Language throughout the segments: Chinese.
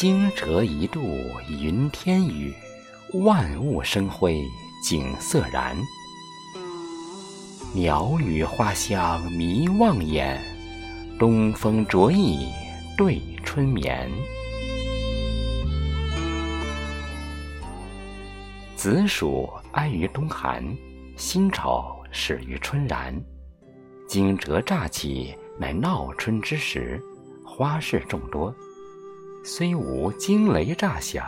惊蛰一度云天雨，万物生辉景色然。鸟语花香迷望眼，东风着意对春眠。子鼠安于冬寒，辛丑始于春然。惊蛰乍起，乃闹春之时，花事众多。虽无惊雷炸响，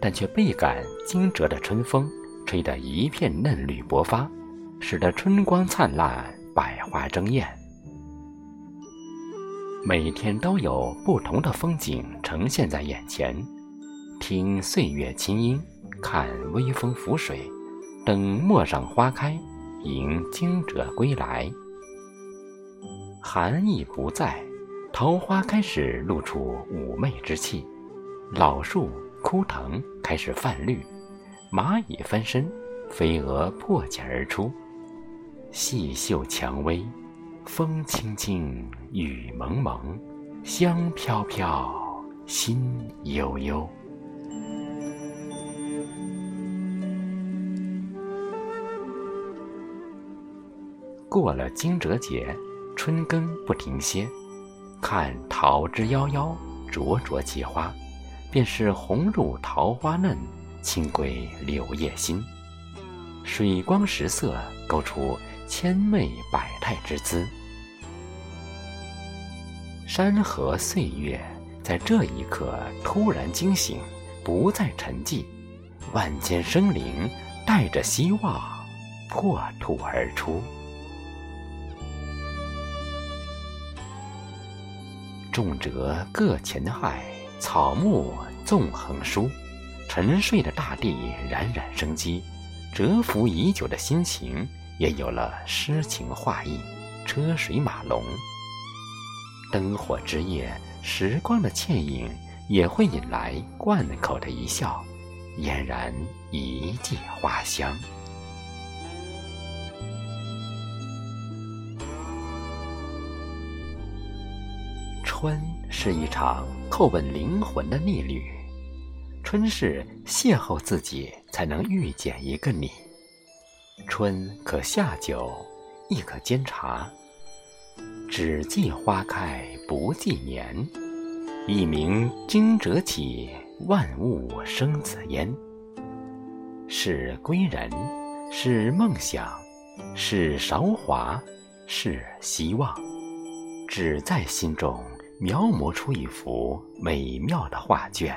但却倍感惊蛰的春风吹得一片嫩绿勃发，使得春光灿烂，百花争艳。每天都有不同的风景呈现在眼前，听岁月清音，看微风拂水，等陌上花开，迎惊蛰归来。寒意不在，桃花开始露出妩媚之气，老树枯藤开始泛绿，蚂蚁翻身，飞蛾破茧而出，细嗅蔷薇，风轻轻，雨蒙蒙，香飘飘，心悠悠。过了惊蛰节。春耕不停歇，看桃之夭夭，灼灼其花，便是红入桃花嫩，青归柳叶新。水光石色，勾出千媚百态之姿。山河岁月，在这一刻突然惊醒，不再沉寂，万千生灵带着希望，破土而出。重蛰各前亥，草木纵横舒，沉睡的大地冉冉生机，蛰伏已久的心情也有了诗情画意，车水马龙。灯火之夜，时光的倩影也会引来贯口的一笑，俨然一季花香。春是一场叩问灵魂的逆旅，春是邂逅自己才能遇见一个你。春可下酒，亦可煎茶。只记花开不记年，一鸣惊蛰起，万物生紫烟。是归人，是梦想，是韶华，是希望，只在心中。描摹出一幅美妙的画卷。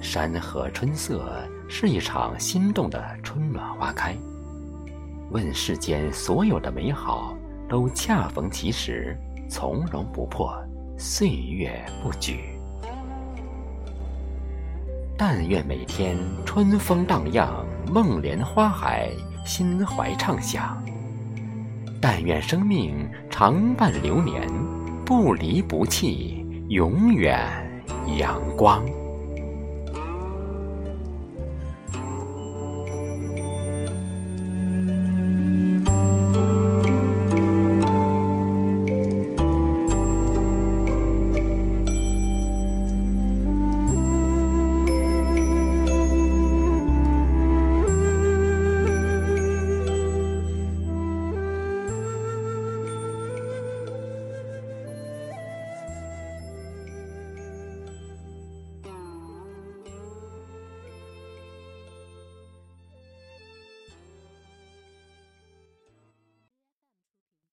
山河春色是一场心动的春暖花开。问世间所有的美好，都恰逢其时，从容不迫，岁月不举。但愿每天春风荡漾，梦莲花海，心怀畅想。但愿生命常伴流年，不离不弃，永远阳光。